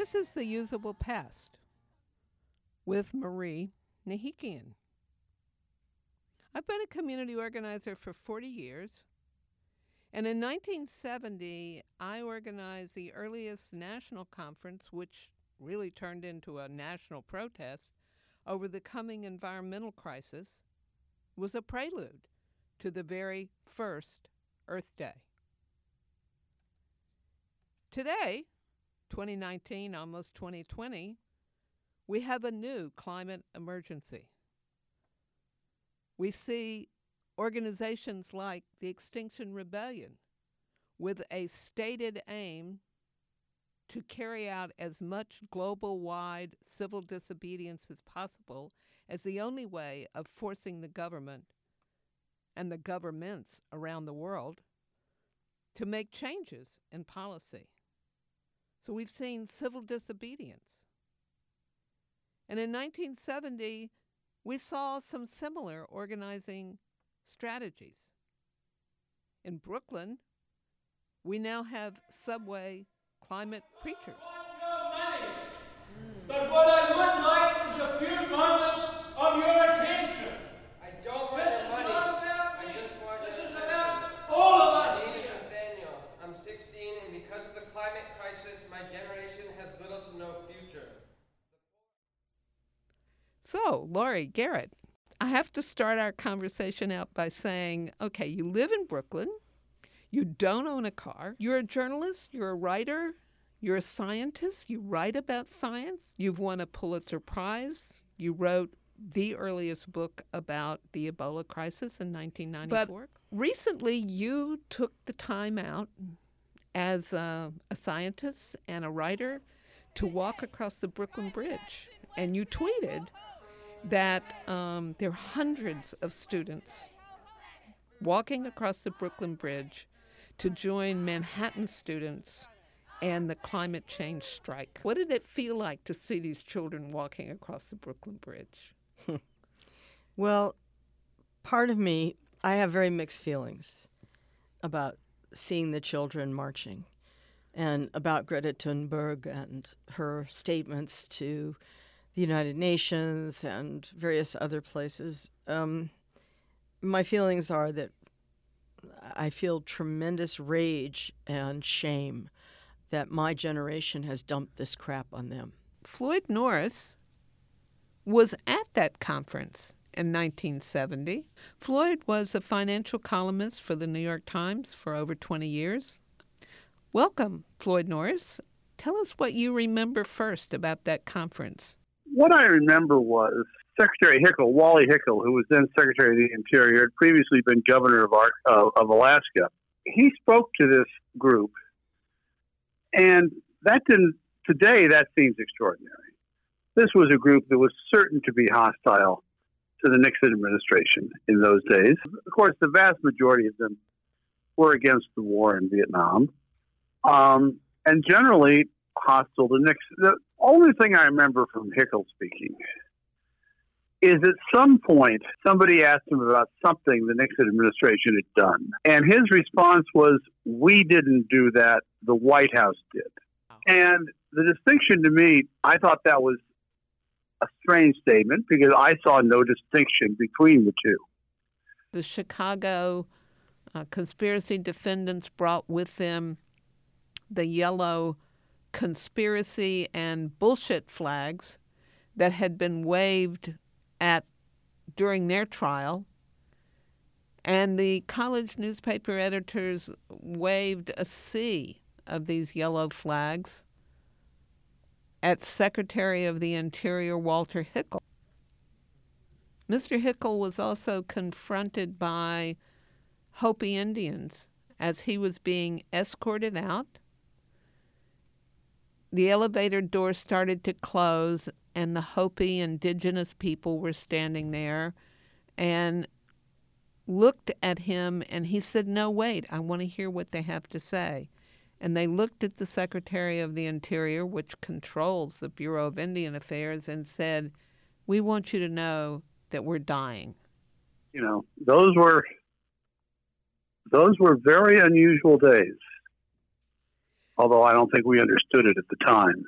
This is the usable past with Marie Nahikian. I've been a community organizer for 40 years. And in 1970, I organized the earliest national conference, which really turned into a national protest over the coming environmental crisis, was a prelude to the very first Earth Day. Today, 2019, almost 2020, we have a new climate emergency. We see organizations like the Extinction Rebellion with a stated aim to carry out as much global wide civil disobedience as possible as the only way of forcing the government and the governments around the world to make changes in policy. So we've seen civil disobedience. And in 1970, we saw some similar organizing strategies. In Brooklyn, we now have subway climate preachers. But what I would like is a few moments of your attention. I don't want This your is money. not about I me. just want This your is attention. about all of us My name is here. Nathaniel. I'm 16, and because of the climate crisis, my generation has little to no future. So, Laurie Garrett, I have to start our conversation out by saying okay, you live in Brooklyn, you don't own a car, you're a journalist, you're a writer, you're a scientist, you write about science, you've won a Pulitzer Prize, you wrote the earliest book about the Ebola crisis in 1994. But recently, you took the time out as a, a scientist and a writer to walk across the Brooklyn Bridge. And you tweeted that um, there are hundreds of students walking across the Brooklyn Bridge to join Manhattan students and the climate change strike. What did it feel like to see these children walking across the Brooklyn Bridge? Well, part of me, I have very mixed feelings about seeing the children marching and about Greta Thunberg and her statements to the United Nations and various other places. Um, my feelings are that I feel tremendous rage and shame that my generation has dumped this crap on them. Floyd Norris was at that conference in 1970. Floyd was a financial columnist for the New York Times for over 20 years. Welcome, Floyd Norris. Tell us what you remember first about that conference. What I remember was Secretary Hickel, Wally Hickel, who was then Secretary of the Interior, had previously been governor of, of Alaska. He spoke to this group, and that didn't. Today, that seems extraordinary. This was a group that was certain to be hostile to the Nixon administration in those days. Of course, the vast majority of them were against the war in Vietnam, um, and generally hostile to Nixon. The only thing I remember from Hickel speaking is at some point somebody asked him about something the Nixon administration had done. And his response was, We didn't do that, the White House did. And the distinction to me, I thought that was a strange statement because I saw no distinction between the two. The Chicago uh, conspiracy defendants brought with them the yellow conspiracy and bullshit flags that had been waved at during their trial and the college newspaper editors waved a sea of these yellow flags at Secretary of the Interior Walter Hickel. Mr. Hickel was also confronted by Hopi Indians as he was being escorted out. The elevator door started to close, and the Hopi indigenous people were standing there and looked at him. And he said, No, wait, I want to hear what they have to say. And they looked at the Secretary of the Interior, which controls the Bureau of Indian Affairs, and said, We want you to know that we're dying. You know, those were those were very unusual days. Although I don't think we understood it at the time.